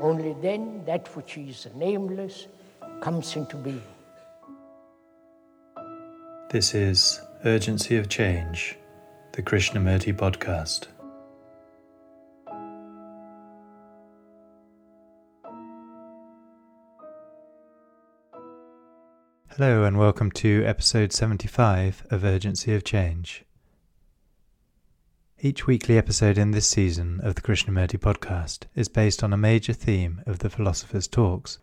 Only then that which is nameless comes into being. This is Urgency of Change, the Krishnamurti podcast. Hello, and welcome to episode 75 of Urgency of Change. Each weekly episode in this season of the Krishnamurti podcast is based on a major theme of the philosopher's talks,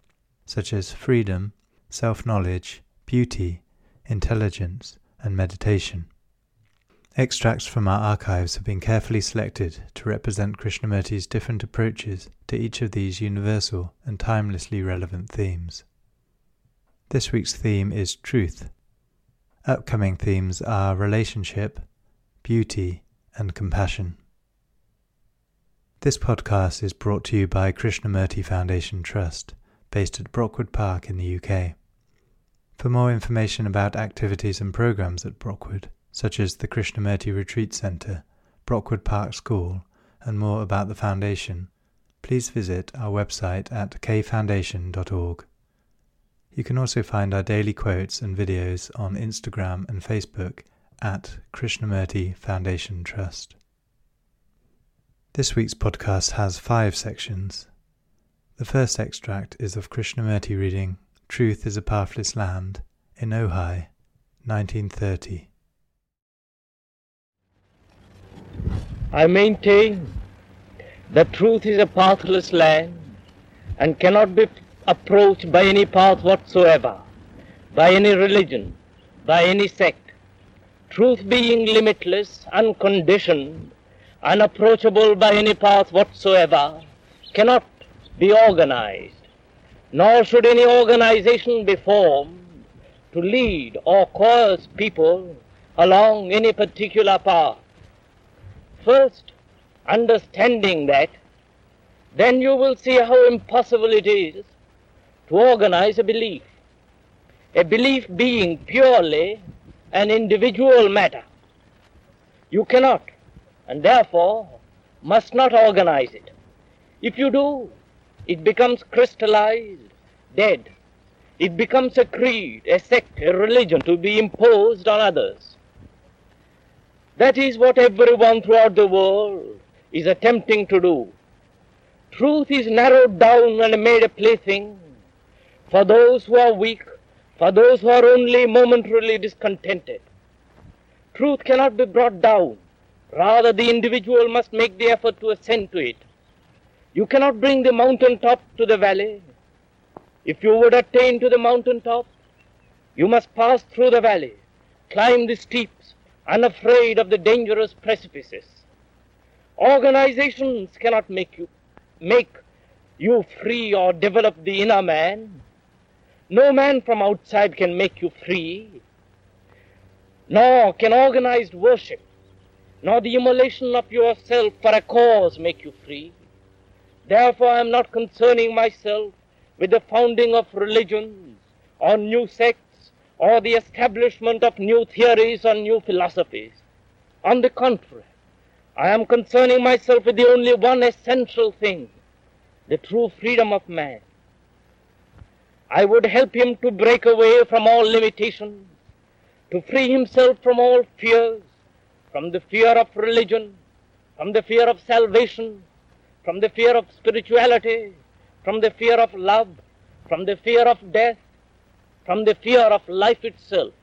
such as freedom, self knowledge, beauty, intelligence, and meditation. Extracts from our archives have been carefully selected to represent Krishnamurti's different approaches to each of these universal and timelessly relevant themes. This week's theme is truth. Upcoming themes are relationship, beauty, and compassion. This podcast is brought to you by Krishnamurti Foundation Trust, based at Brockwood Park in the UK. For more information about activities and programs at Brockwood, such as the Krishnamurti Retreat Centre, Brockwood Park School, and more about the Foundation, please visit our website at kfoundation.org. You can also find our daily quotes and videos on Instagram and Facebook at Krishnamurti Foundation Trust. This week's podcast has five sections. The first extract is of Krishnamurti reading Truth is a Pathless Land in Ojai, 1930. I maintain that truth is a pathless land and cannot be approached by any path whatsoever, by any religion, by any sect. Truth being limitless, unconditioned, unapproachable by any path whatsoever, cannot be organized, nor should any organization be formed to lead or coerce people along any particular path. First, understanding that, then you will see how impossible it is to organize a belief. A belief being purely an individual matter. You cannot, and therefore must not organize it. If you do, it becomes crystallized, dead. It becomes a creed, a sect, a religion to be imposed on others. That is what everyone throughout the world is attempting to do. Truth is narrowed down and made a plaything for those who are weak, for those who are only momentarily discontented. Truth cannot be brought down. Rather, the individual must make the effort to ascend to it. You cannot bring the mountain top to the valley. If you would attain to the mountain top, you must pass through the valley, climb the steeps, unafraid of the dangerous precipices. Organizations cannot make you make you free or develop the inner man. No man from outside can make you free, nor can organized worship, nor the immolation of yourself for a cause make you free. Therefore, I am not concerning myself with the founding of religions or new sects or the establishment of new theories or new philosophies. On the contrary, I am concerning myself with the only one essential thing the true freedom of man. I would help him to break away from all limitations, to free himself from all fears, from the fear of religion, from the fear of salvation, from the fear of spirituality, from the fear of love, from the fear of death, from the fear of life itself.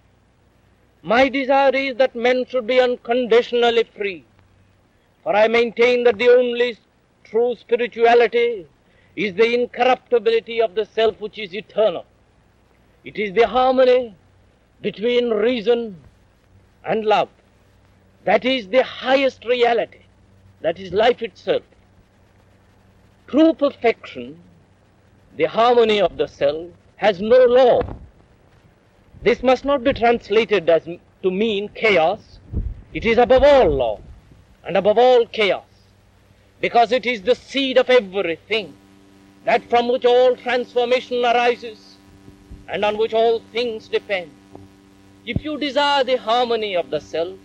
My desire is that men should be unconditionally free, for I maintain that the only true spirituality is the incorruptibility of the self which is eternal. It is the harmony between reason and love. That is the highest reality. That is life itself. True perfection the harmony of the self, has no law. This must not be translated as to mean chaos. It is above all law and above all chaos because it is the seed of everything, that from which all transformation arises and on which all things depend. If you desire the harmony of the self,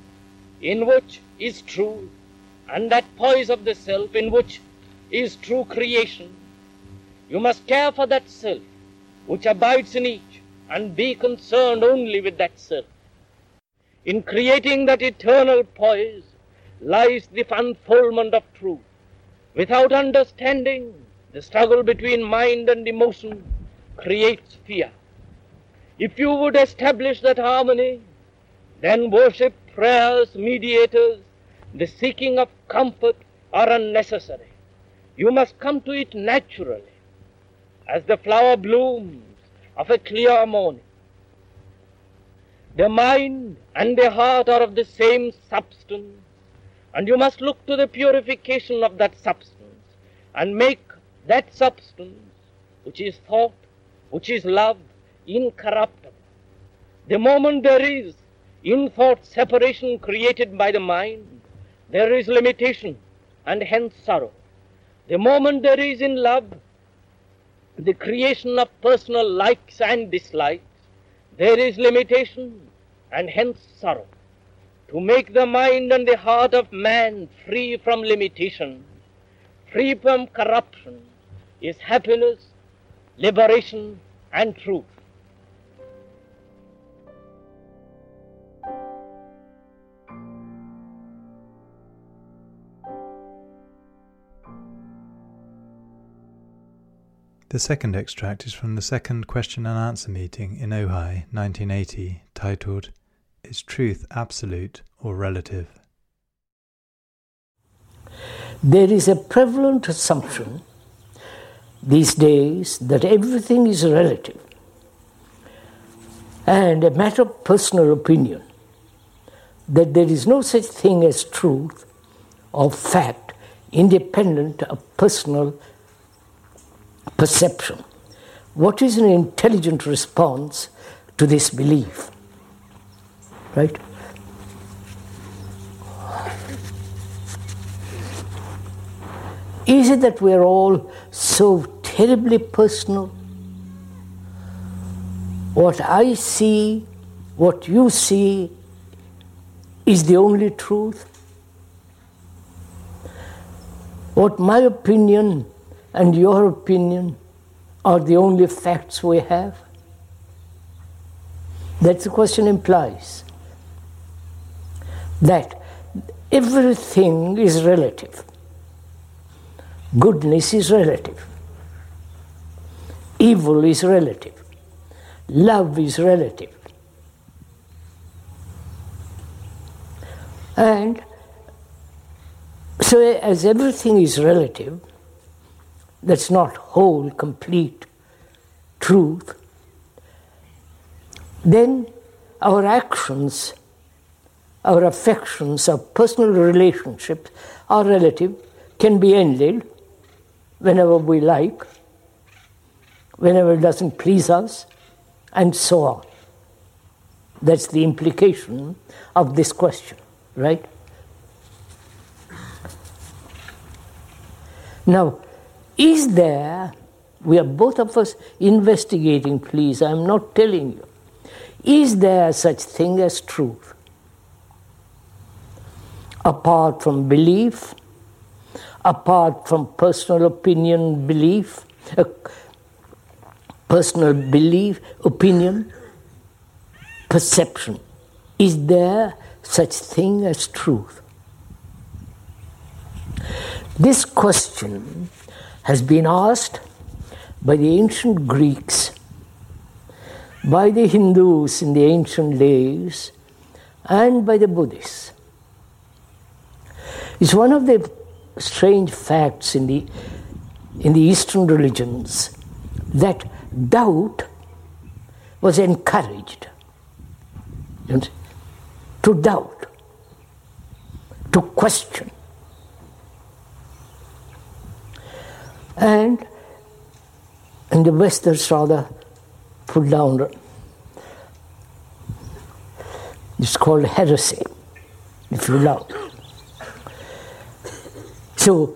in which is truth, and that poise of the self in which is true creation, you must care for that self which abides in each and be concerned only with that self. In creating that eternal poise lies the unfoldment of truth. Without understanding, the struggle between mind and emotion creates fear. If you would establish that harmony, then worship, prayers, mediators, the seeking of comfort are unnecessary. You must come to it naturally, as the flower blooms of a clear morning. The mind and the heart are of the same substance, and you must look to the purification of that substance and make that substance, which is thought, which is love, incorruptible. The moment there is in thought separation created by the mind, there is limitation and hence sorrow. The moment there is in love the creation of personal likes and dislikes, there is limitation and hence sorrow. To make the mind and the heart of man free from limitation, free from corruption, is happiness, liberation, and truth. The second extract is from the second question and answer meeting in Ojai, 1980, titled Is Truth Absolute or Relative? There is a prevalent assumption these days that everything is relative and a matter of personal opinion, that there is no such thing as truth or fact independent of personal perception. What is an intelligent response to this belief? Right? Is it that we are all so terribly personal? What I see, what you see, is the only truth? What my opinion and your opinion are the only facts we have? That's the question implies. That everything is relative. Goodness is relative. Evil is relative. Love is relative. And so, as everything is relative, that's not whole, complete truth, then our actions, our affections, our personal relationships are relative, can be ended whenever we like, whenever it doesn't please us, and so on. That's the implication of this question, right? Now, is there, we are both of us investigating, please, I'm not telling you, is there such thing as truth? Apart from belief, apart from personal opinion, belief, personal belief, opinion, perception. Is there such thing as truth? This question has been asked by the ancient Greeks, by the Hindus in the ancient days, and by the Buddhists. It's one of the strange facts in the, in the Eastern religions that doubt was encouraged. To doubt, to question. And In the West, rather put down. It's called heresy, if you love. So,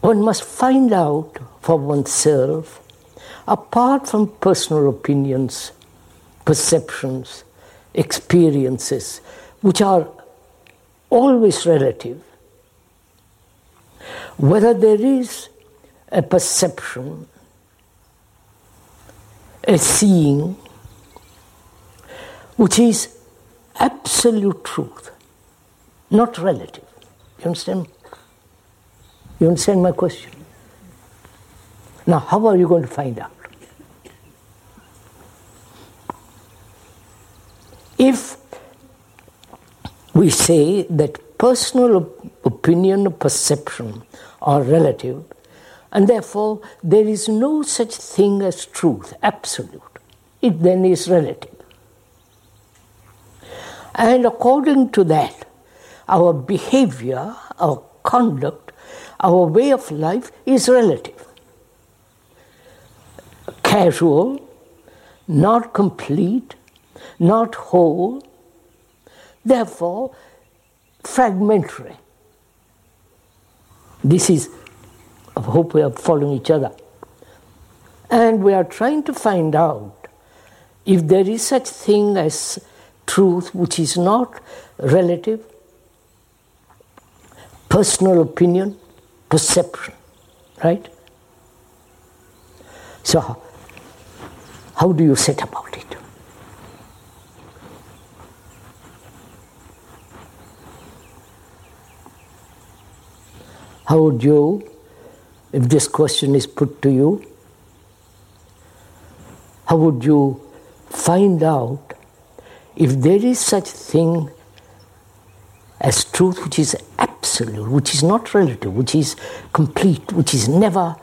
one must find out for oneself, apart from personal opinions, perceptions, experiences, which are always relative, whether there is a perception, a seeing, which is absolute truth, not relative. You understand? You understand my question? Now, how are you going to find out? If we say that personal opinion, perception are relative, and therefore there is no such thing as truth, absolute. It then is relative. And according to that, our behavior, our conduct, our way of life is relative. Casual, not complete, not whole, therefore fragmentary. This is, I hope we are following each other. And we are trying to find out if there is such thing as truth which is not relative, personal opinion, perception, right? So, how do you set about it? How would you, if this question is put to you, how would you find out if there is such thing as truth which is absolute, which is not relative, which is complete, which is never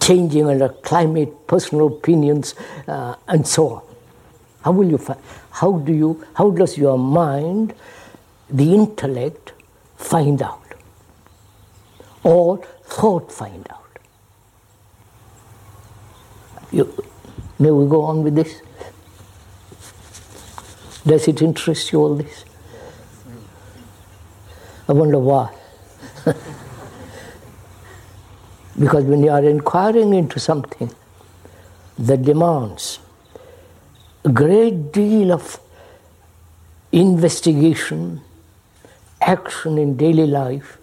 changing under climate, personal opinions, uh, and so on. How will you find? How do you? How does your mind, the intellect, find out, or thought find out? You, may we go on with this? Does it interest you all this? I wonder why. because when you are inquiring into something that demands a great deal of investigation, action in daily life,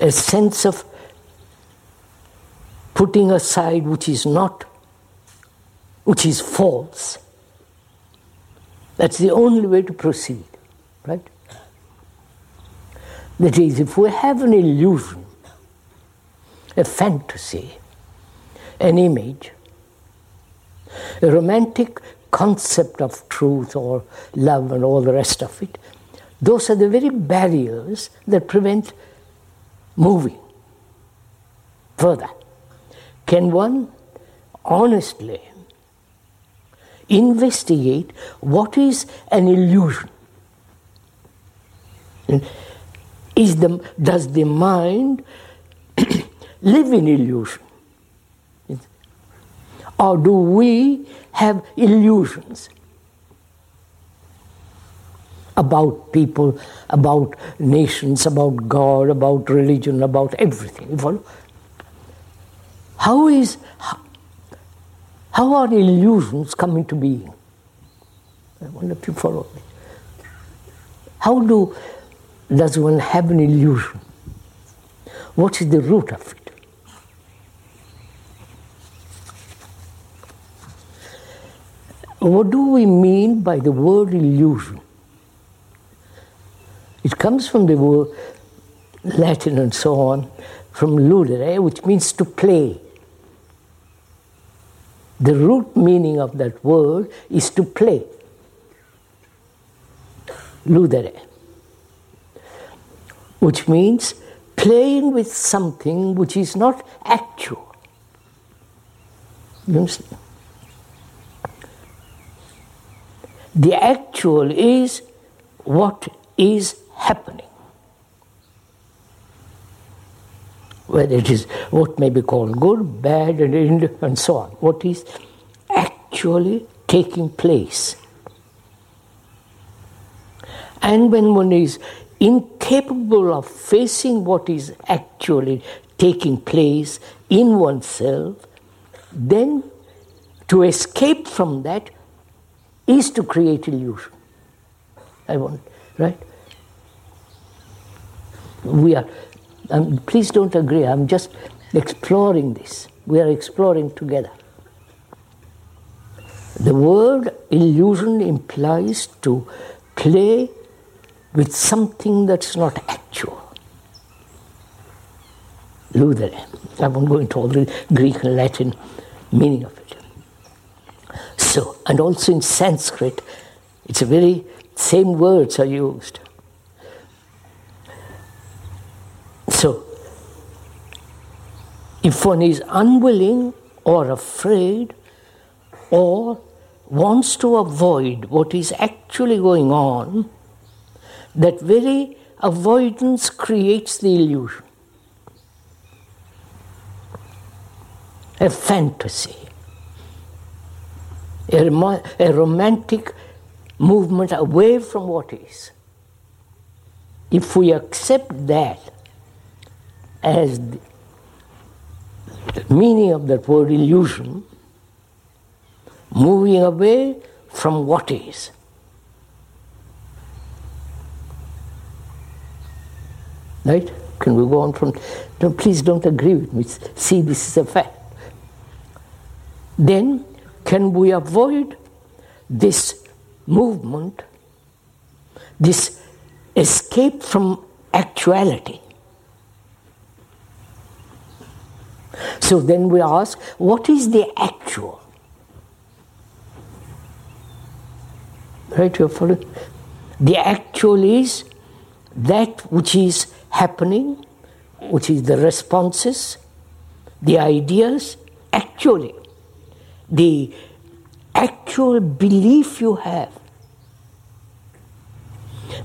a sense of putting aside which is not, which is false. That's the only way to proceed, right? That is, if we have an illusion, a fantasy, an image, a romantic concept of truth or love and all the rest of it, those are the very barriers that prevent moving further. Can one honestly investigate what is an illusion? Is the, does the mind live in illusion? Or do we have illusions about people, about nations, about God, about religion, about everything? You follow? How is how are illusions coming to being? I wonder if you follow me. How do does one have an illusion? What is the root of it? What do we mean by the word illusion? It comes from the word Latin and so on, from ludere, eh, which means to play. The root meaning of that word is to play. Ludere eh. which means playing with something which is not actual. You understand? The actual is what is happening. whether it is what may be called good, bad, and, and so on. What is actually taking place. And when one is incapable of facing what is actually taking place in oneself, then to escape from that is to create illusion. I want, right? We are, um, please don't agree, I'm just exploring this. We are exploring together. The word illusion implies to play with something that's not actual. Ludere. I won't go into all the Greek and Latin meaning of it. So, and also in Sanskrit, it's a very same words are used. So, if one is unwilling or afraid or wants to avoid what is actually going on, that very avoidance creates the illusion. A fantasy, a, rom- a romantic movement away from what is. If we accept that as the meaning of that word illusion, moving away from what is. Right? Can we go on from. Please don't agree with me. See, this is a fact. Then, can we avoid this movement, this escape from actuality? So then we ask, what is the actual? Right, you're following? The actual is that which is happening, which is the responses, the ideas, actually. The actual belief you have,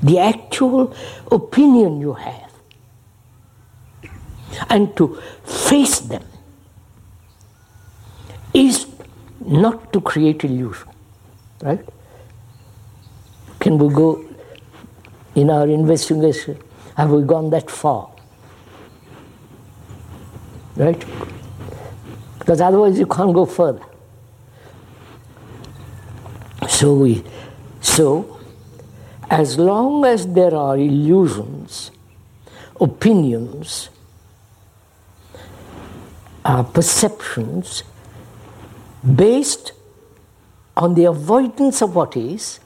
the actual opinion you have, and to face them is not to create illusion, right? Can we go in our investigation? Have we gone that far? Right? Because otherwise you can't go further. So we so as long as there are illusions, opinions, uh, perceptions based on the avoidance of what is,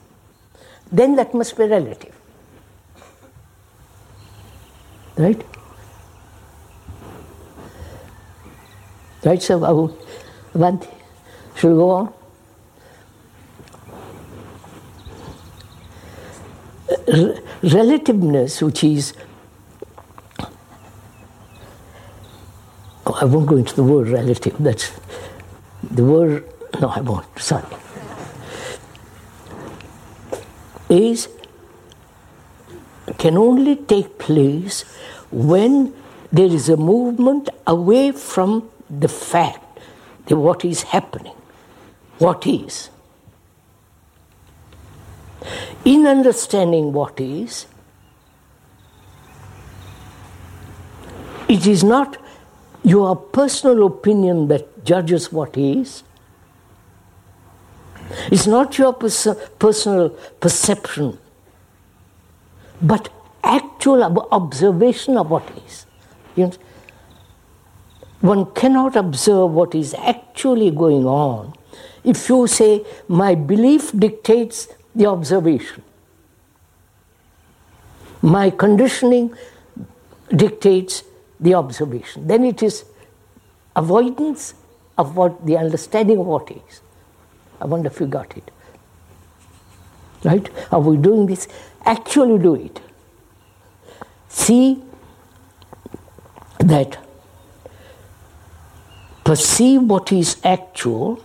then that must be relative. Right? Right, so Avanti, should we go on? relativeness, which is, I won't go into the word relative, that's the word, no, I won't, sorry is can only take place when there is a movement away from the fact, the what is happening, what is. In understanding what is, it is not your personal opinion that judges what is, it's not your pers- personal perception, but actual observation of what is. You know? One cannot observe what is actually going on if you say, My belief dictates the observation, my conditioning dictates the observation. Then it is avoidance of what the understanding of what is. I wonder if you got it. Right? Are we doing this? Actually, do it. See that perceive what is actual,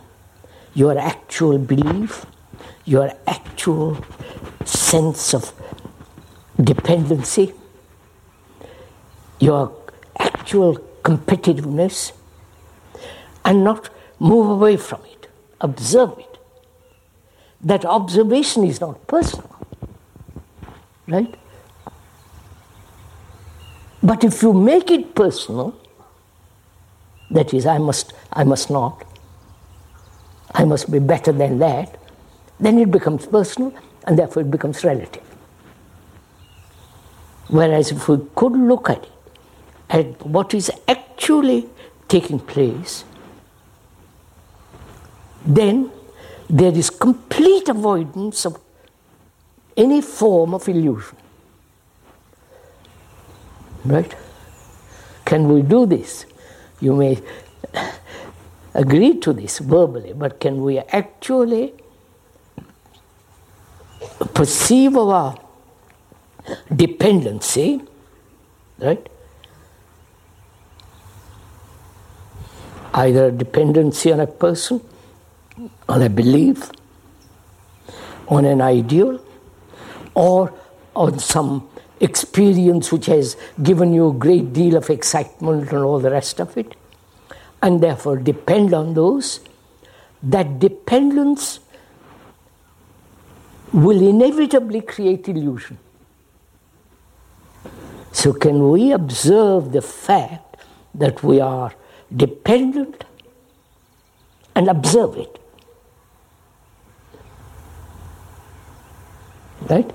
your actual belief, your actual sense of dependency, your actual competitiveness and not move away from it, observe it. That observation is not personal, right? But if you make it personal, that is, I must, I must not, I must be better than that, then it becomes personal and therefore it becomes relative. Whereas if we could look at it, at what is actually taking place, then there is complete avoidance of any form of illusion. Right? Can we do this? You may agree to this verbally, but can we actually perceive our dependency, right? Either a dependency on a person, on a belief, on an ideal, or on some experience which has given you a great deal of excitement and all the rest of it, and therefore depend on those, that dependence will inevitably create illusion. So, can we observe the fact that we are dependent and observe it? Right?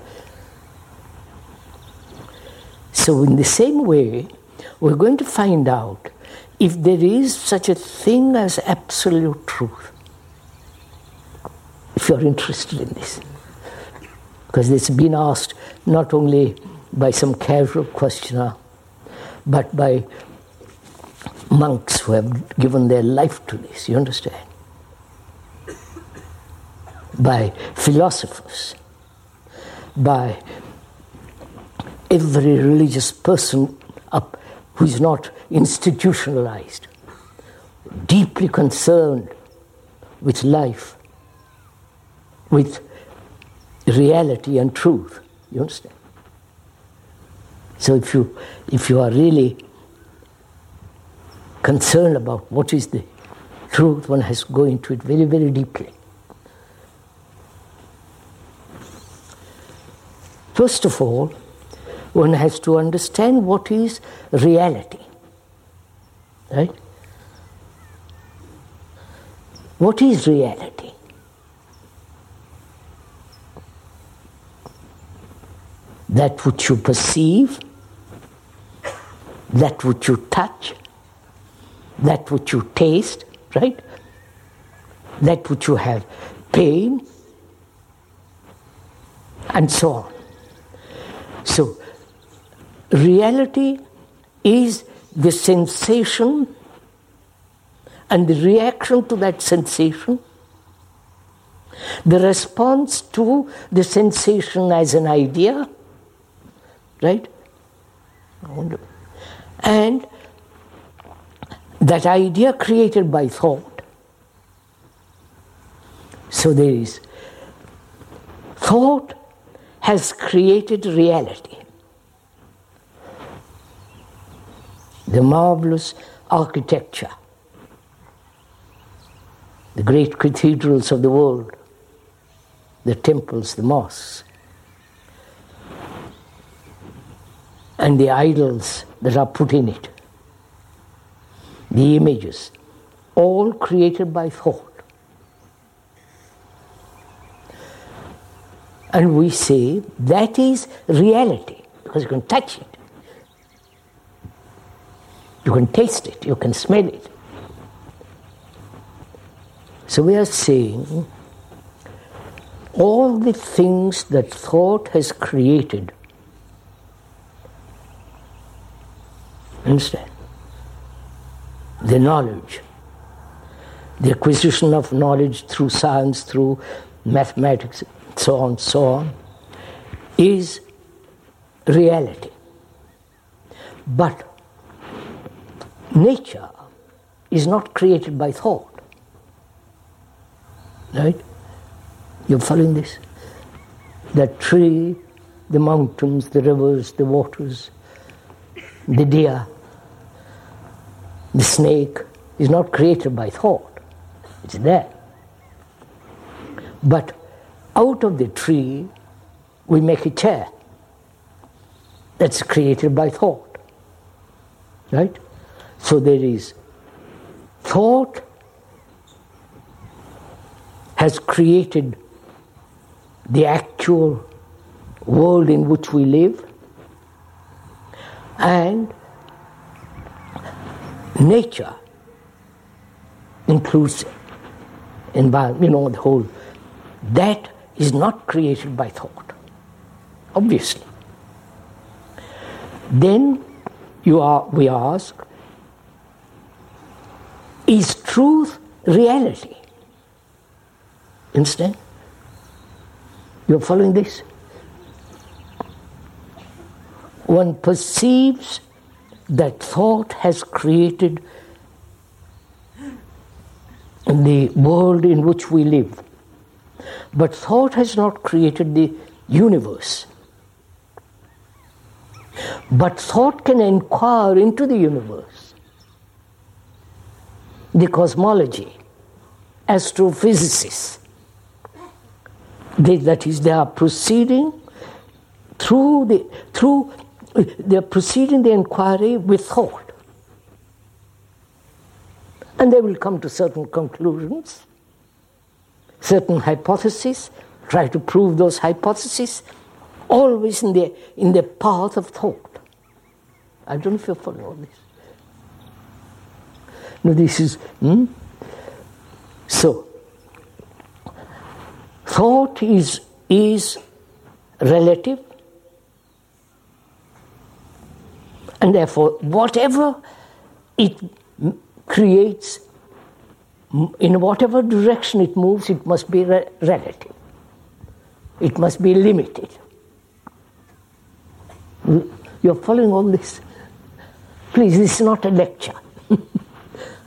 So, in the same way, we're going to find out if there is such a thing as absolute truth. If you're interested in this because it's been asked not only by some casual questioner, but by monks who have given their life to this, you understand? By philosophers, by every religious person up who is not institutionalized, deeply concerned with life, with reality and truth. You understand? So if you if you are really concerned about what is the truth, one has to go into it very, very deeply. First of all, one has to understand what is reality. Right? What is reality? that which you perceive, that which you touch, that which you taste, right? That which you have pain, and so on. So, reality is the sensation and the reaction to that sensation, the response to the sensation as an idea Right? And that idea created by thought. So there is thought has created reality. The marvelous architecture, the great cathedrals of the world, the temples, the mosques, and the idols that are put in it, the images, all created by thought. And we say that is reality because you can touch it, you can taste it, you can smell it. So we are saying all the things that thought has created Understand? The knowledge, the acquisition of knowledge through science, through mathematics, so on, so on, is reality. But nature is not created by thought. Right? You're following this? The tree, the mountains, the rivers, the waters, the deer, The snake is not created by thought, it's there. But out of the tree, we make a chair that's created by thought. Right? So there is thought has created the actual world in which we live and nature includes environment, you know, the whole. That is not created by thought, obviously. Then you are, we ask, is truth reality? Understand? You're following this? One perceives that thought has created the world in which we live. But thought has not created the universe. But thought can inquire into the universe, the cosmology, astrophysicists. They, that is, they are proceeding through the through they are proceeding the inquiry with thought, and they will come to certain conclusions, certain hypotheses, try to prove those hypotheses, always in the, in the path of thought. I don't know if you're following all this. No, this is. Hmm? So, thought is, is relative, and therefore, whatever it creates, in whatever direction it moves, it must be re- relative. It must be limited. You're following all this? Please, this is not a lecture.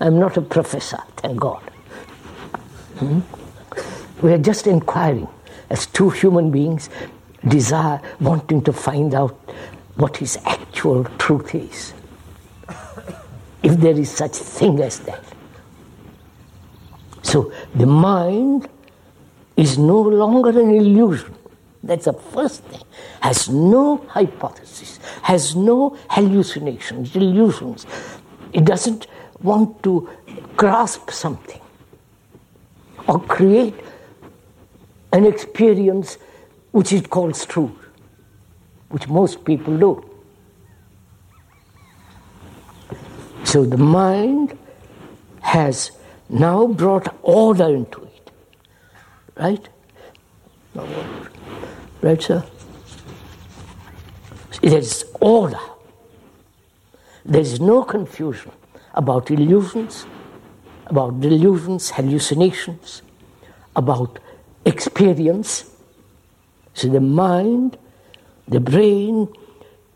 I'm not a professor, thank God. Hmm? We are just inquiring as two human beings desire, wanting to find out what his actual truth is. If there is such thing as that. So the mind is no longer an illusion. That's the first thing. Has no hypothesis, has no hallucinations, delusions. It doesn't want to grasp something or create an experience which it calls truth, which most people do. So the mind has now brought order into it, right? Right, sir? There's order. There's no confusion about illusions, about delusions, hallucinations, about experience. So the mind, the brain,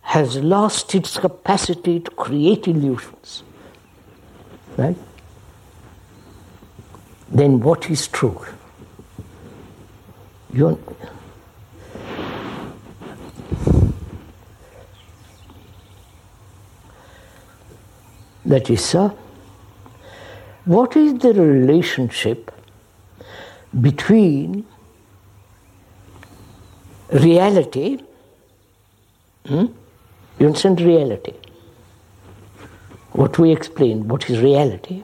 has lost its capacity to create illusions. Right? Then what is true? You're, That is, sir, what is the relationship between reality, hmm? you understand reality, what we explain, what is reality,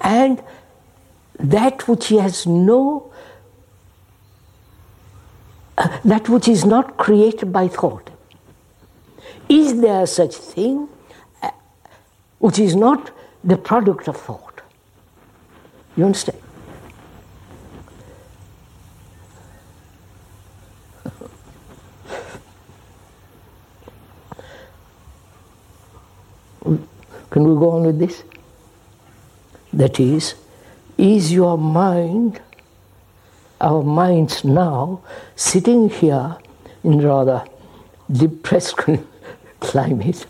and that which has no, uh, that which is not created by thought. Is there such thing which is not the product of thought. You understand? Can we go on with this? That is, is your mind, our minds now, sitting here in rather depressed climate,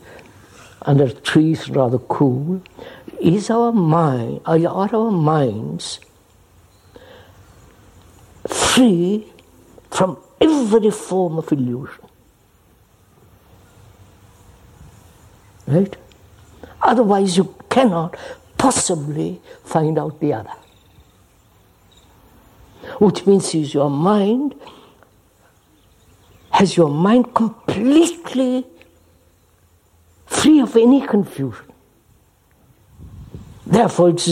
under trees rather cool, is our mind, are our minds free from every form of illusion? Right? Otherwise, you cannot possibly find out the other. Which means is your mind has your mind completely free of any confusion. Therefore, it's,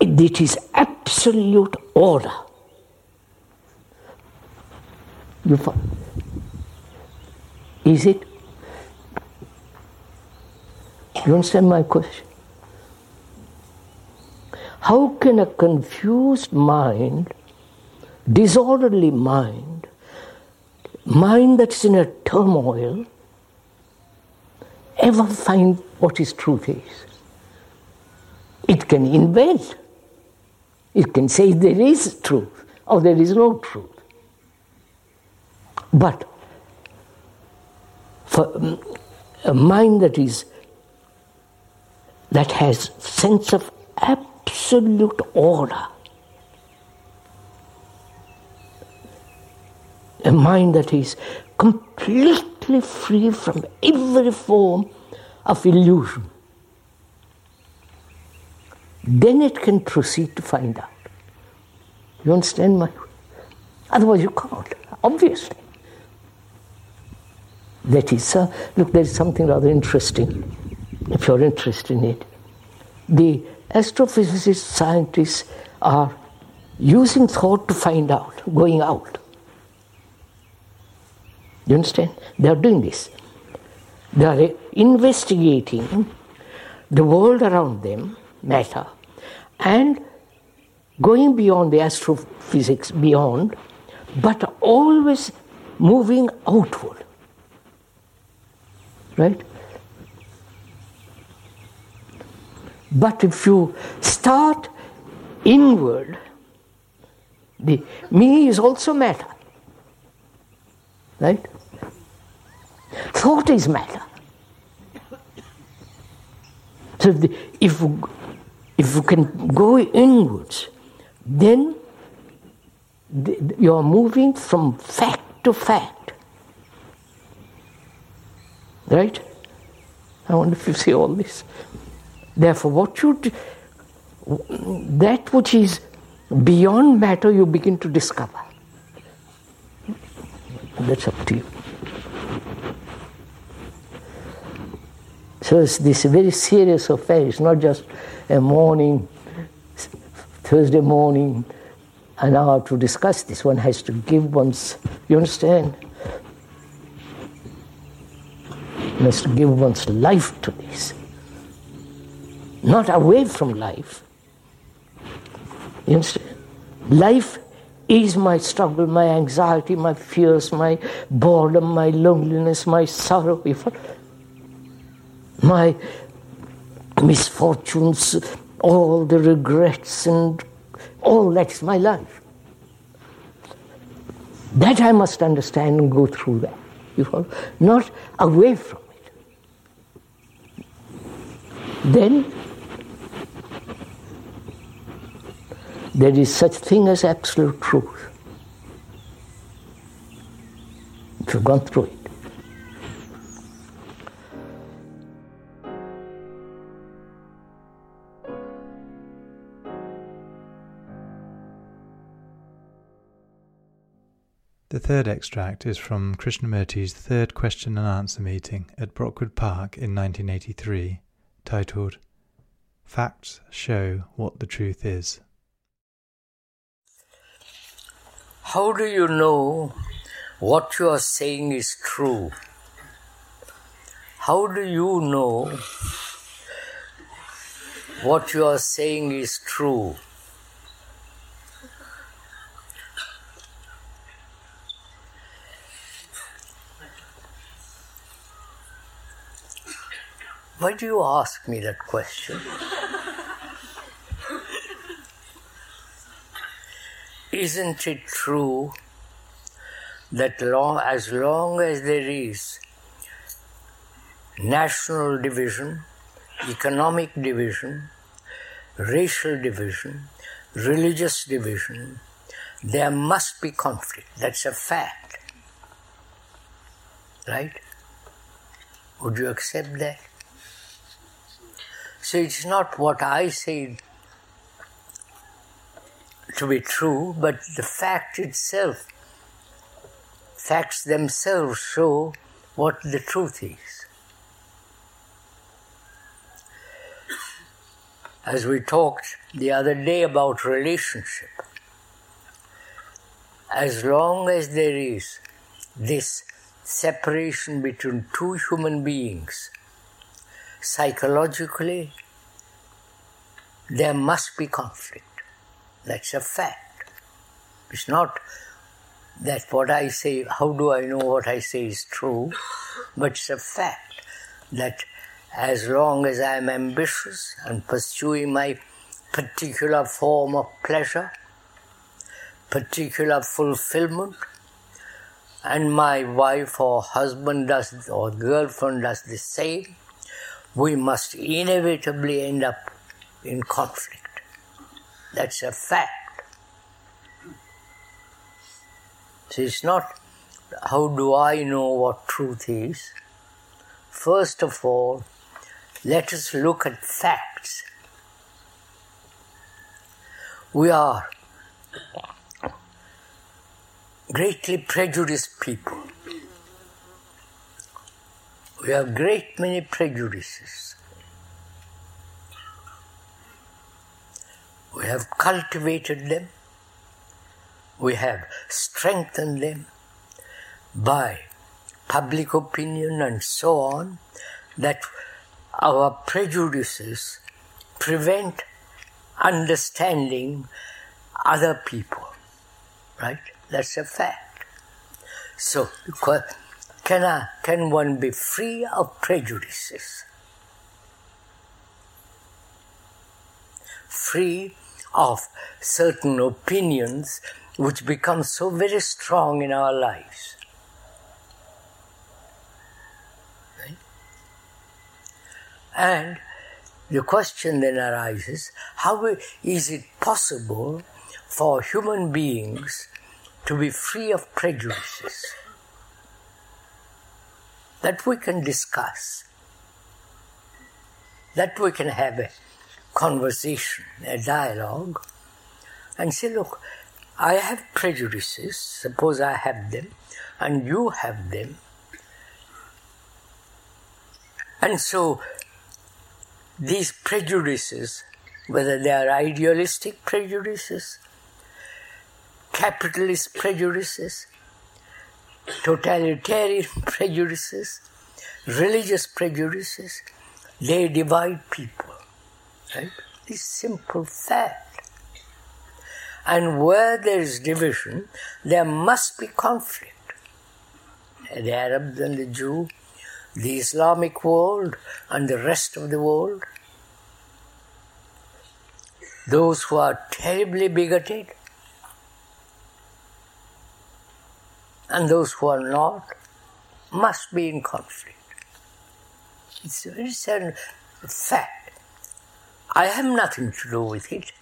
it is absolute order. You find, is it? You understand my question? How can a confused mind, disorderly mind, mind that's in a turmoil, ever find what his truth is? It can invent. It can say there is truth or there is no truth. But for mm, a mind that is that has sense of absolute order. A mind that is completely free from every form of illusion. Then it can proceed to find out. You understand my? Otherwise, you can't, obviously. That is, uh, look, there is something rather interesting, if you're interested in it. The astrophysicists, scientists are using thought to find out, going out. You understand? They are doing this. They are investigating the world around them, matter, and going beyond the astrophysics, beyond, but always moving outward. Right? But if you start inward, the me is also matter. Right? Thought is matter. So the, if, if you can go inwards, then the, you are moving from fact to fact. Right? I wonder if you see all this. Therefore, what you that which is beyond matter, you begin to discover. That's up to you. So it's this very serious affair. It's not just a morning, Thursday morning, an hour to discuss this. One has to give one's, you understand? One has to give one's life to this not away from life. Life is my struggle, my anxiety, my fears, my boredom, my loneliness, my sorrow, my misfortunes, all the regrets, and all that's my life. That I must understand and go through that. You follow? Not away from it. Then there is such thing as absolute truth. If you've gone through it. The third extract is from Krishnamurti's third question and answer meeting at Brockwood Park in 1983, titled Facts Show What the Truth Is. How do you know what you are saying is true? How do you know what you are saying is true? Why do you ask me that question? Isn't it true that long, as long as there is national division, economic division, racial division, religious division, there must be conflict. That's a fact. Right? Would you accept that? So it's not what I say to be true, but the fact itself. Facts themselves show what the truth is. As we talked the other day about relationship, as long as there is this separation between two human beings, psychologically, there must be conflict. That's a fact. It's not that what I say, how do I know what I say is true? But it's a fact that as long as I am ambitious and pursuing my particular form of pleasure, particular fulfillment, and my wife or husband does or girlfriend does the same, we must inevitably end up in conflict. That's a fact. So it's not how do I know what truth is. First of all, let us look at facts. We are greatly prejudiced people. We have great many prejudices. We have cultivated them. We have strengthened them by public opinion and so on, that our prejudices prevent understanding other people. Right? That's a fact. So, can, I, can one be free of prejudices? Free of certain opinions which become so very strong in our lives. Right? And the question then arises how is it possible for human beings to be free of prejudices? That we can discuss, that we can have a conversation, a dialogue, and say, look, I have prejudices, suppose I have them, and you have them. And so, these prejudices, whether they are idealistic prejudices, capitalist prejudices, totalitarian prejudices, religious prejudices, they divide people. Right? This simple fact. And where there is division, there must be conflict. The Arabs and the Jew, the Islamic world and the rest of the world, those who are terribly bigoted, and those who are not, must be in conflict. It's a very certain fact. I have nothing to do with it.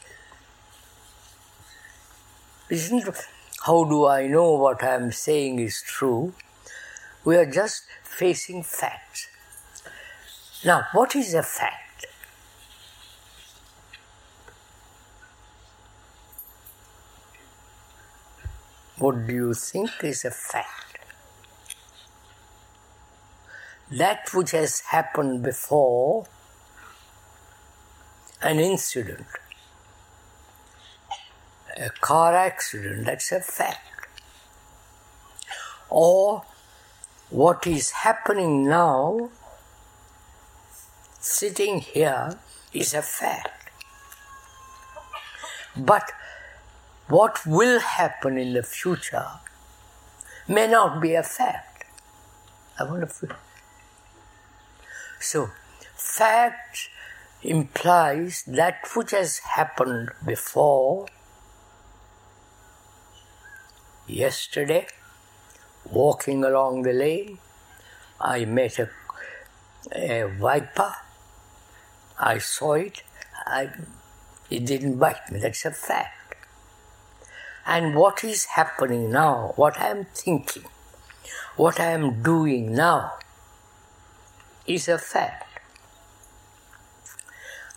Isn't how do I know what I am saying is true? We are just facing facts. Now, what is a fact? What do you think is a fact? That which has happened before an incident, a car accident, that's a fact. Or what is happening now, sitting here, is a fact. But what will happen in the future may not be a fact. I want to. So, facts implies that which has happened before. Yesterday, walking along the lane, I met a, a viper. I saw it. I, it didn't bite me. That's a fact. And what is happening now, what I am thinking, what I am doing now, is a fact.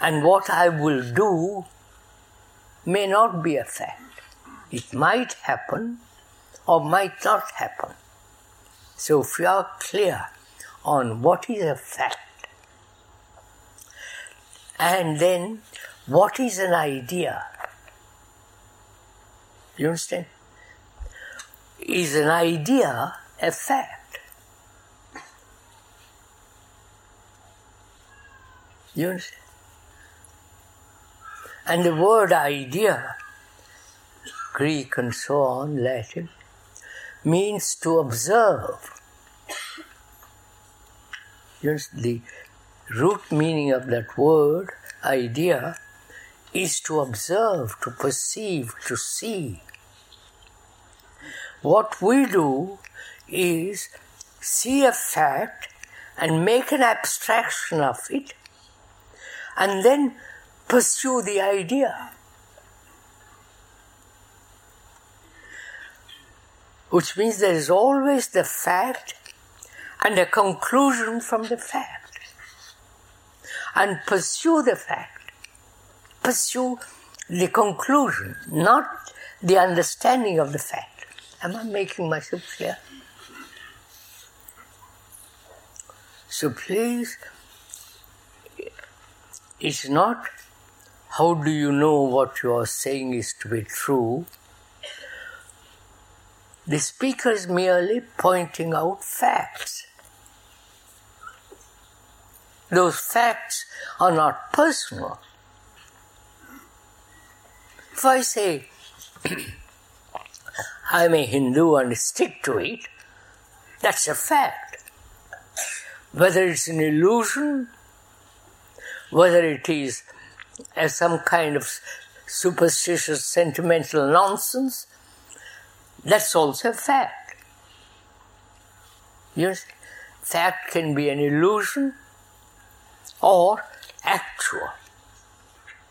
And what I will do may not be a fact. It might happen or might not happen. So if you are clear on what is a fact, and then what is an idea, you understand? Is an idea a fact? You understand? And the word idea, Greek and so on, Latin, means to observe. Just the root meaning of that word, idea, is to observe, to perceive, to see. What we do is see a fact and make an abstraction of it and then pursue the idea. Which means there is always the fact and a conclusion from the fact. And pursue the fact. Pursue the conclusion, not the understanding of the fact. Am I making myself clear? So please, it's not how do you know what you are saying is to be true? The speaker is merely pointing out facts. Those facts are not personal. If I say, I'm a Hindu and stick to it, that's a fact. Whether it's an illusion, whether it is as some kind of superstitious, sentimental nonsense, that's also fact. Yes, fact can be an illusion or actual.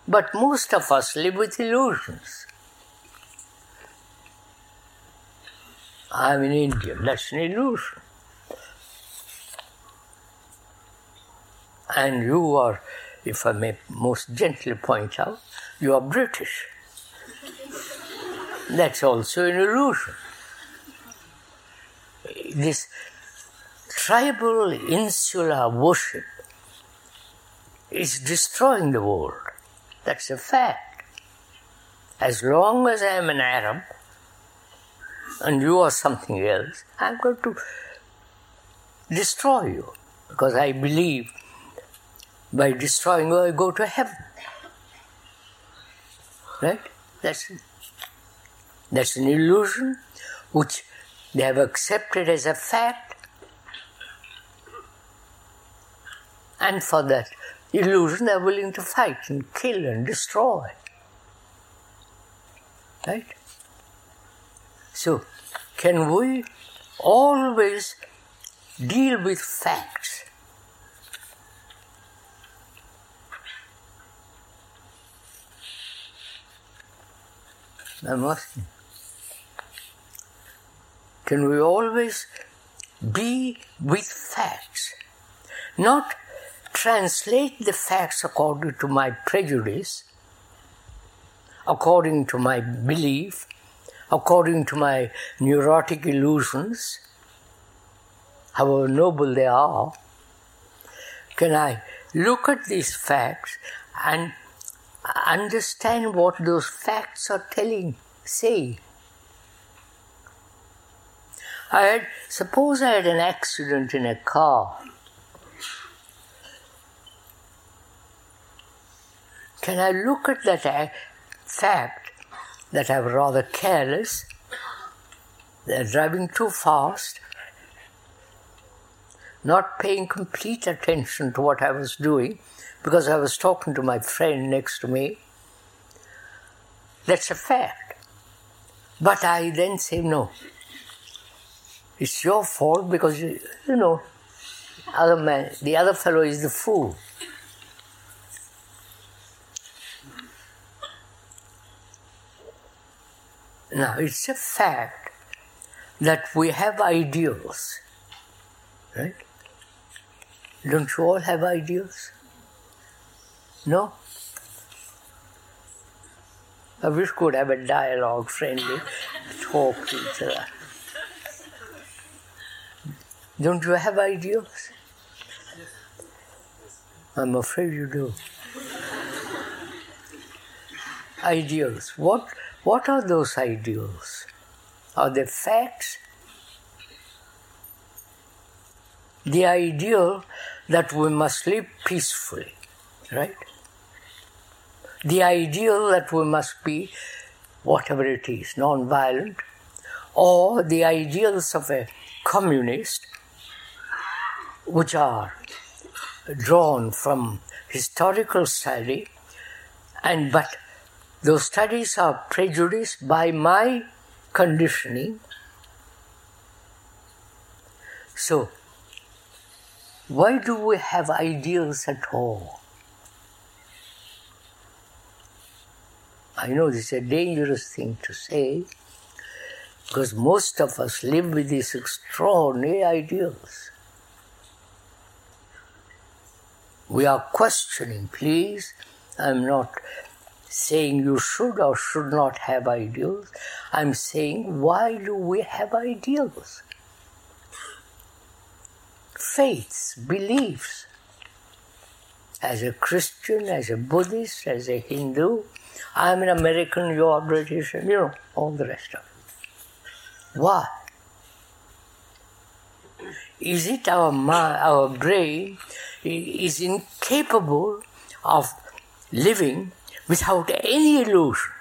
But most of us live with illusions. I'm an Indian, that's an illusion. And you are if I may most gently point out, you are British. That's also an illusion. This tribal insular worship is destroying the world. That's a fact. As long as I am an Arab and you are something else, I'm going to destroy you because I believe by destroying I go to heaven. Right? That's, that's an illusion which they have accepted as a fact. And for that illusion, they're willing to fight and kill and destroy. Right? So, can we always deal with facts I'm asking. Can we always be with facts? Not translate the facts according to my prejudice, according to my belief, according to my neurotic illusions, however noble they are. Can I look at these facts and understand what those facts are telling, say. I had, suppose I had an accident in a car. Can I look at that fact that I'm rather careless, they're driving too fast, not paying complete attention to what I was doing, because I was talking to my friend next to me. That's a fact. But I then say, no, it's your fault because, you, you know, other man, the other fellow is the fool. Now, it's a fact that we have ideals, right? Don't you all have ideals? No? I wish could have a dialogue, friendly, talk to each other. Don't you have ideals? I'm afraid you do. ideals. What, what are those ideals? Are they facts? The ideal that we must live peacefully, right? The ideal that we must be, whatever it is, non-violent, or the ideals of a communist, which are drawn from historical study, and but those studies are prejudiced by my conditioning. So, why do we have ideals at all? I know this is a dangerous thing to say because most of us live with these extraordinary ideals. We are questioning, please. I'm not saying you should or should not have ideals. I'm saying, why do we have ideals? Faiths, beliefs. As a Christian, as a Buddhist, as a Hindu, I'm an American, you're British, and you know, all the rest of it. Why? Is it our our brain is incapable of living without any illusion.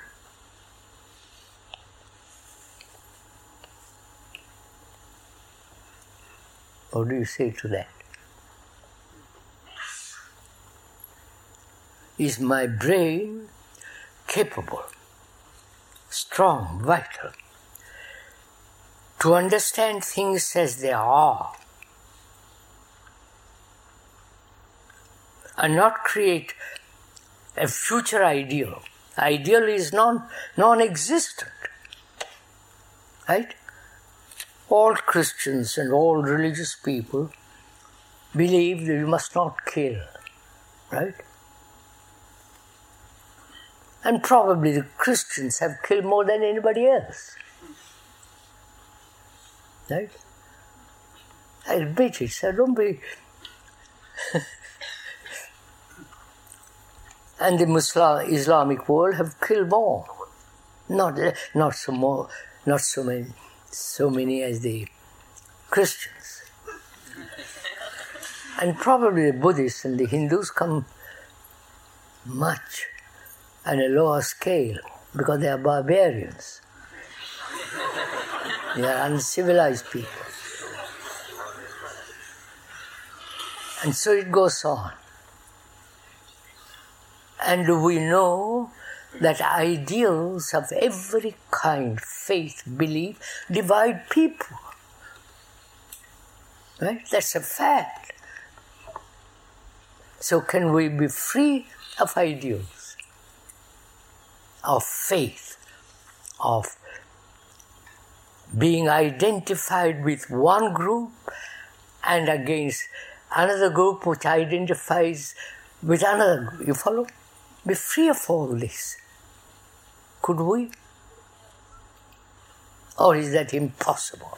What do you say to that? Is my brain capable, strong, vital, to understand things as they are and not create a future ideal. Ideal is non non existent. Right? All Christians and all religious people believe that you must not kill. Right? And probably the Christians have killed more than anybody else. Right? I admit it, so don't be and the Muslim Islamic world have killed more. Not not so more, not so many, so many as the Christians. and probably the Buddhists and the Hindus come much on a lower scale because they are barbarians. they are uncivilized people. And so it goes on. And we know that ideals of every kind, faith, belief, divide people. Right? That's a fact. So, can we be free of ideals, of faith, of being identified with one group and against another group which identifies with another group? You follow? be free of all this. Could we? Or is that impossible?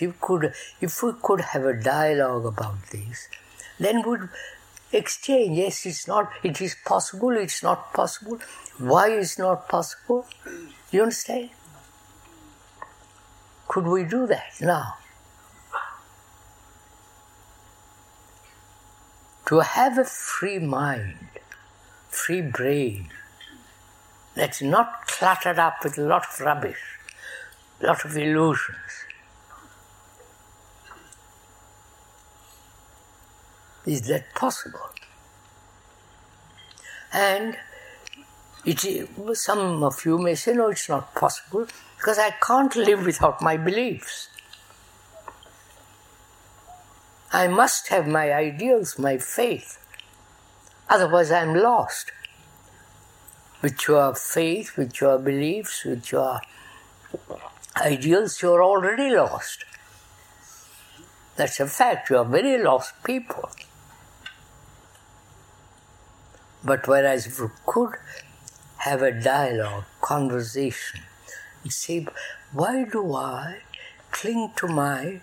If, could, if we could have a dialogue about this, then we'd exchange. Yes, it's not, it is possible, it's not possible. Why is not possible? You understand? Could we do that now? to have a free mind, free brain that's not cluttered up with a lot of rubbish, a lot of illusions. Is that possible? And it, some of you may say, no, it's not possible because I can't live without my beliefs. I must have my ideals, my faith. Otherwise, I'm lost. With your faith, with your beliefs, with your ideals, you're already lost. That's a fact. You are very lost people. But whereas if we could have a dialogue, conversation, you say, why do I cling to my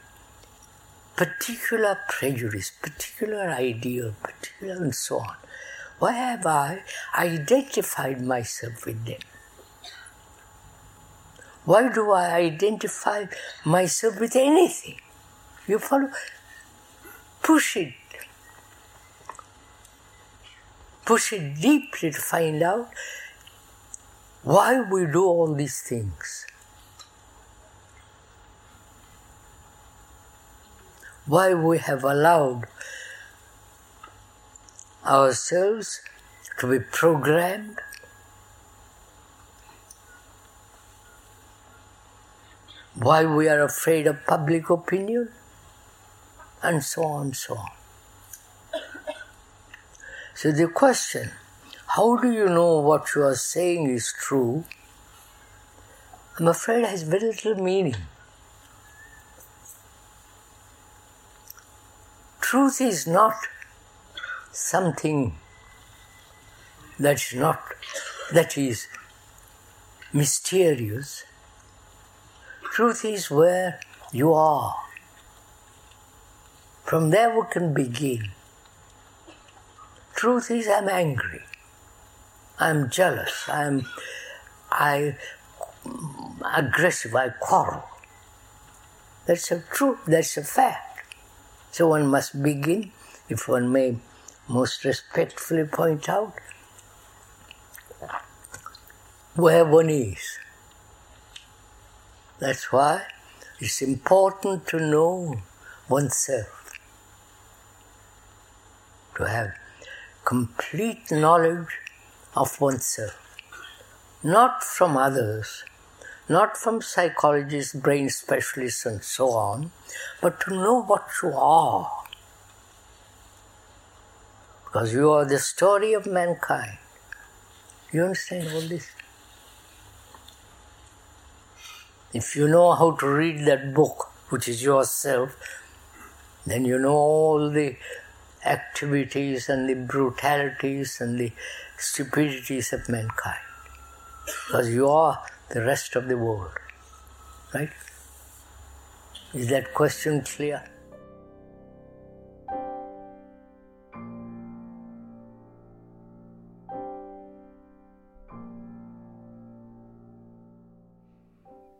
particular prejudice, particular ideal, particular and so on? Why have I identified myself with them? Why do I identify myself with anything? You follow? Push it. Push it deeply to find out why we do all these things. Why we have allowed ourselves to be programmed why we are afraid of public opinion, and so on and so on. So the question, how do you know what you are saying is true? I'm afraid has very little meaning. Truth is not something that's not that is mysterious. Truth is where you are. From there we can begin. Truth is I'm angry. I'm jealous. I'm I aggressive. I quarrel. That's a truth. That's a fact. So one must begin, if one may most respectfully point out where one is. That's why it's important to know oneself, to have complete knowledge of oneself, not from others, not from psychologists, brain specialists, and so on, but to know what you are because you are the story of mankind. You understand all this? If you know how to read that book, which is yourself, then you know all the activities and the brutalities and the stupidities of mankind. Because you are the rest of the world. Right? Is that question clear?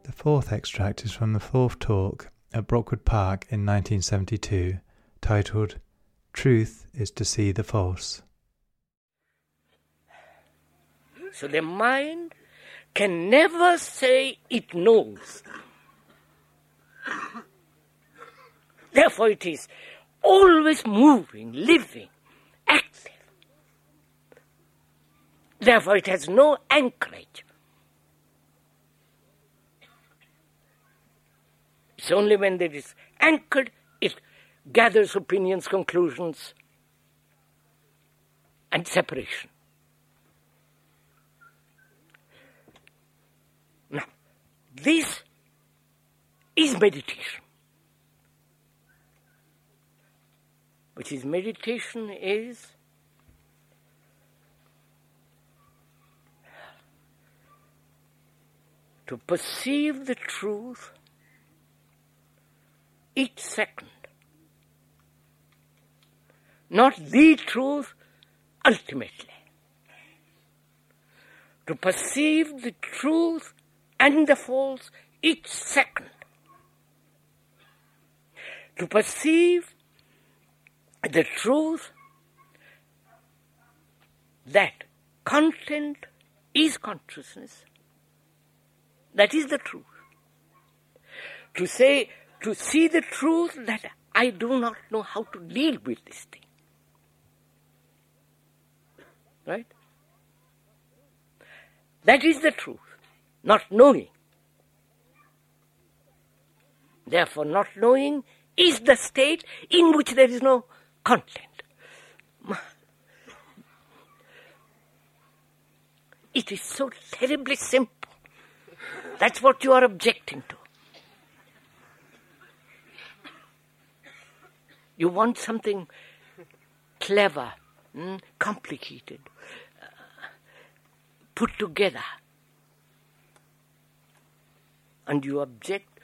The fourth extract is from the fourth talk at Brockwood Park in 1972, titled Truth is to See the False. So the mind can never say it knows. Therefore, it is always moving, living, active. Therefore, it has no anchorage. It's only when it is anchored, gathers opinions, conclusions, and separation. Now, this is meditation. Which is meditation is to perceive the truth each second. Not the truth ultimately. To perceive the truth and the false each second. To perceive the truth that content is consciousness. That is the truth. To say to see the truth that I do not know how to deal with this thing. Right? That is the truth, not knowing. Therefore, not knowing is the state in which there is no content. It is so terribly simple. That's what you are objecting to. You want something clever, mm, complicated, put together. And you object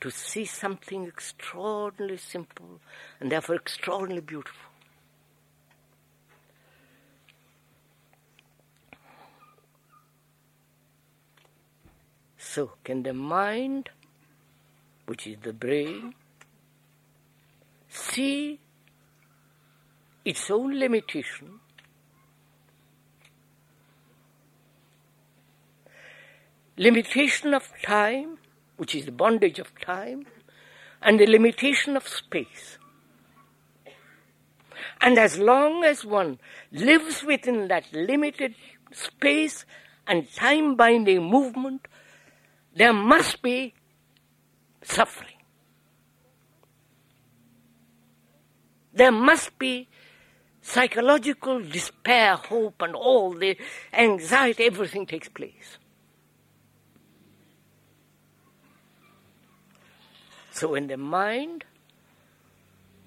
to see something extraordinarily simple and therefore extraordinarily beautiful. So, can the mind, which is the brain, see its own limitation limitation of time, which is the bondage of time, and the limitation of space. And as long as one lives within that limited space and time binding movement, there must be suffering. There must be psychological despair, hope, and all the anxiety, everything takes place. So when the mind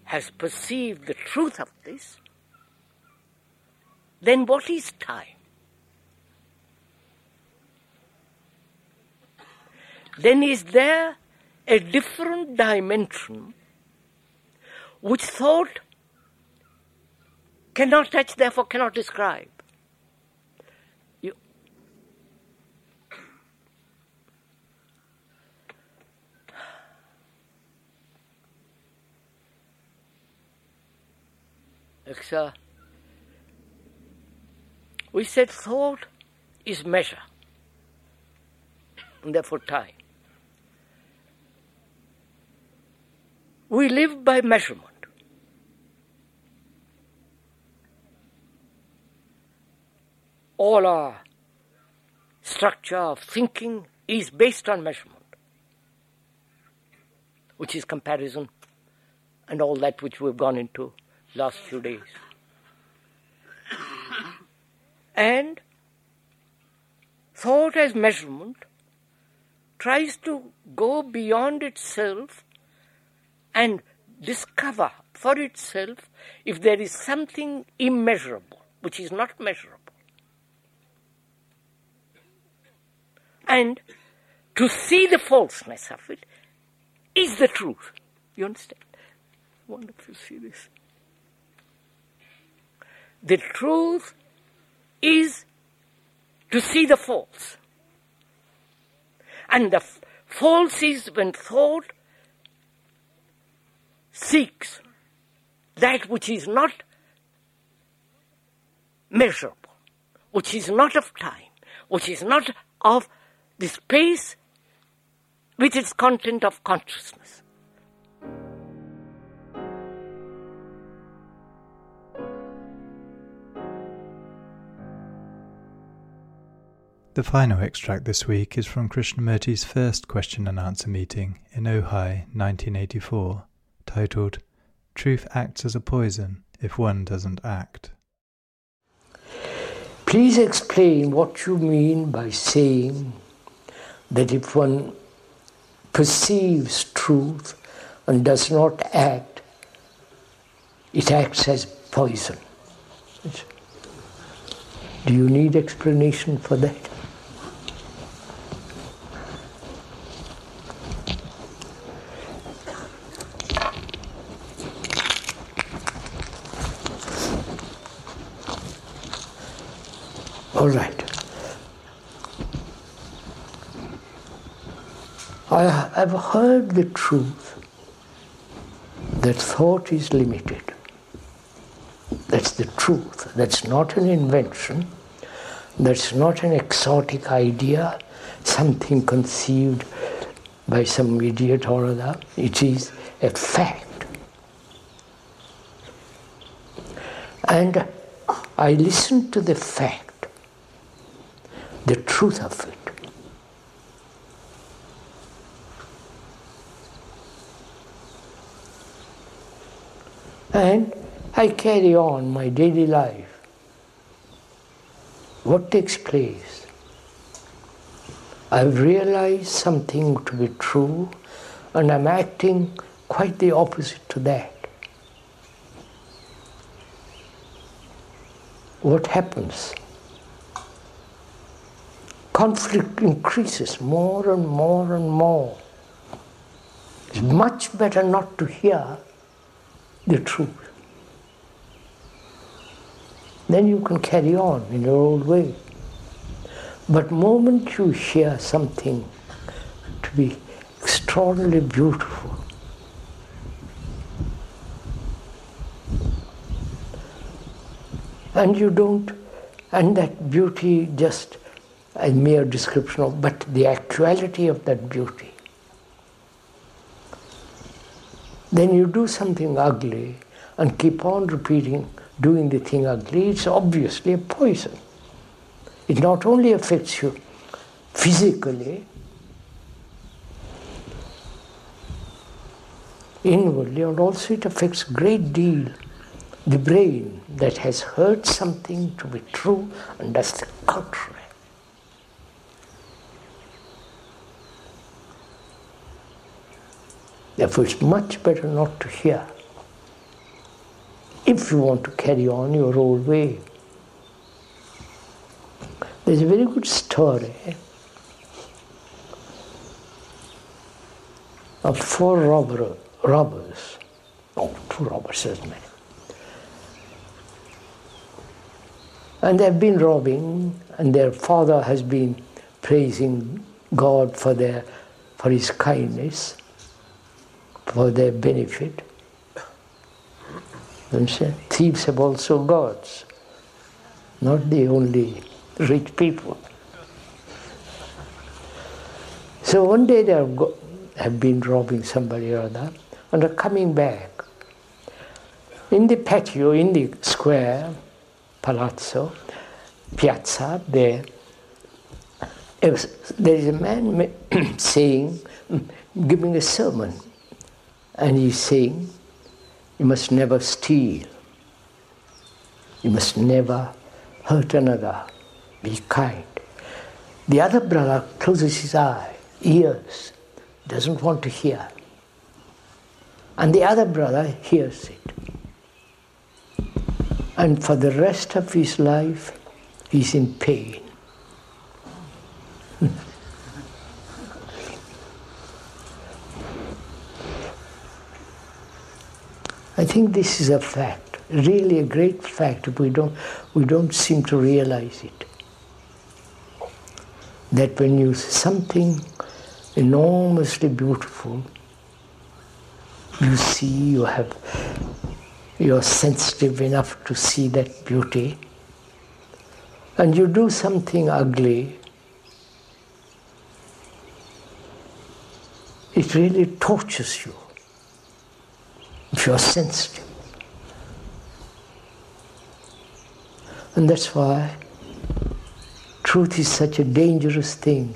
has perceived the truth of this, then what is time? Then is there a different dimension which thought cannot touch, therefore cannot describe. You, uh, we said thought is measure, and therefore time. We live by measurement. All our structure of thinking is based on measurement, which is comparison and all that which we've gone into last few days. And thought as measurement tries to go beyond itself and discover for itself if there is something immeasurable, which is not measurable. And to see the falseness of it is the truth. You understand? Wonderful to see this. The truth is to see the false. And the false is when thought seeks that which is not measurable, which is not of time, which is not of the space with its content of consciousness. The final extract this week is from Krishnamurti's first question and answer meeting in Ojai 1984 titled Truth Acts as a Poison If One Doesn't Act. Please explain what you mean by saying that if one perceives truth and does not act, it acts as poison. Do you need explanation for that? All right. I have heard the truth that thought is limited. That's the truth. That's not an invention. That's not an exotic idea, something conceived by some idiot or other. It is a fact. And I listen to the fact the truth of it. And I carry on my daily life. What takes place? I've realized something to be true and I'm acting quite the opposite to that. what happens? Conflict increases more and more and more. It's much better not to hear the truth. Then you can carry on in your old way. But moment you hear something to be extraordinarily beautiful, and you don't, and that beauty just a mere description of, but the actuality of that beauty. Then you do something ugly and keep on repeating doing the thing ugly, it's obviously a poison. It not only affects you physically, inwardly, and also it affects great deal the brain that has heard something to be true and does the contrary. Therefore, it's much better not to hear if you want to carry on your old way. There's a very good story of four robber, robbers. Oh, two robbers, as many. And they've been robbing, and their father has been praising God for their for his kindness, for their benefit. Understand? Thieves have also gods, not the only rich people. So one day they have, been robbing somebody or other and are coming back. In the patio, in the square, palazzo, piazza, there, there is a man saying, giving a sermon, and he's saying, you must never steal. You must never hurt another. Be kind. The other brother closes his eye, ears, doesn't want to hear. And the other brother hears it. And for the rest of his life, he's in pain. I think this is a fact, really a great fact. We don't, we don't seem to realize it. That when you see something enormously beautiful, you see, you have, you're sensitive enough to see that beauty, and you do something ugly, it really tortures you if you're sensitive. And that's why truth is such a dangerous thing.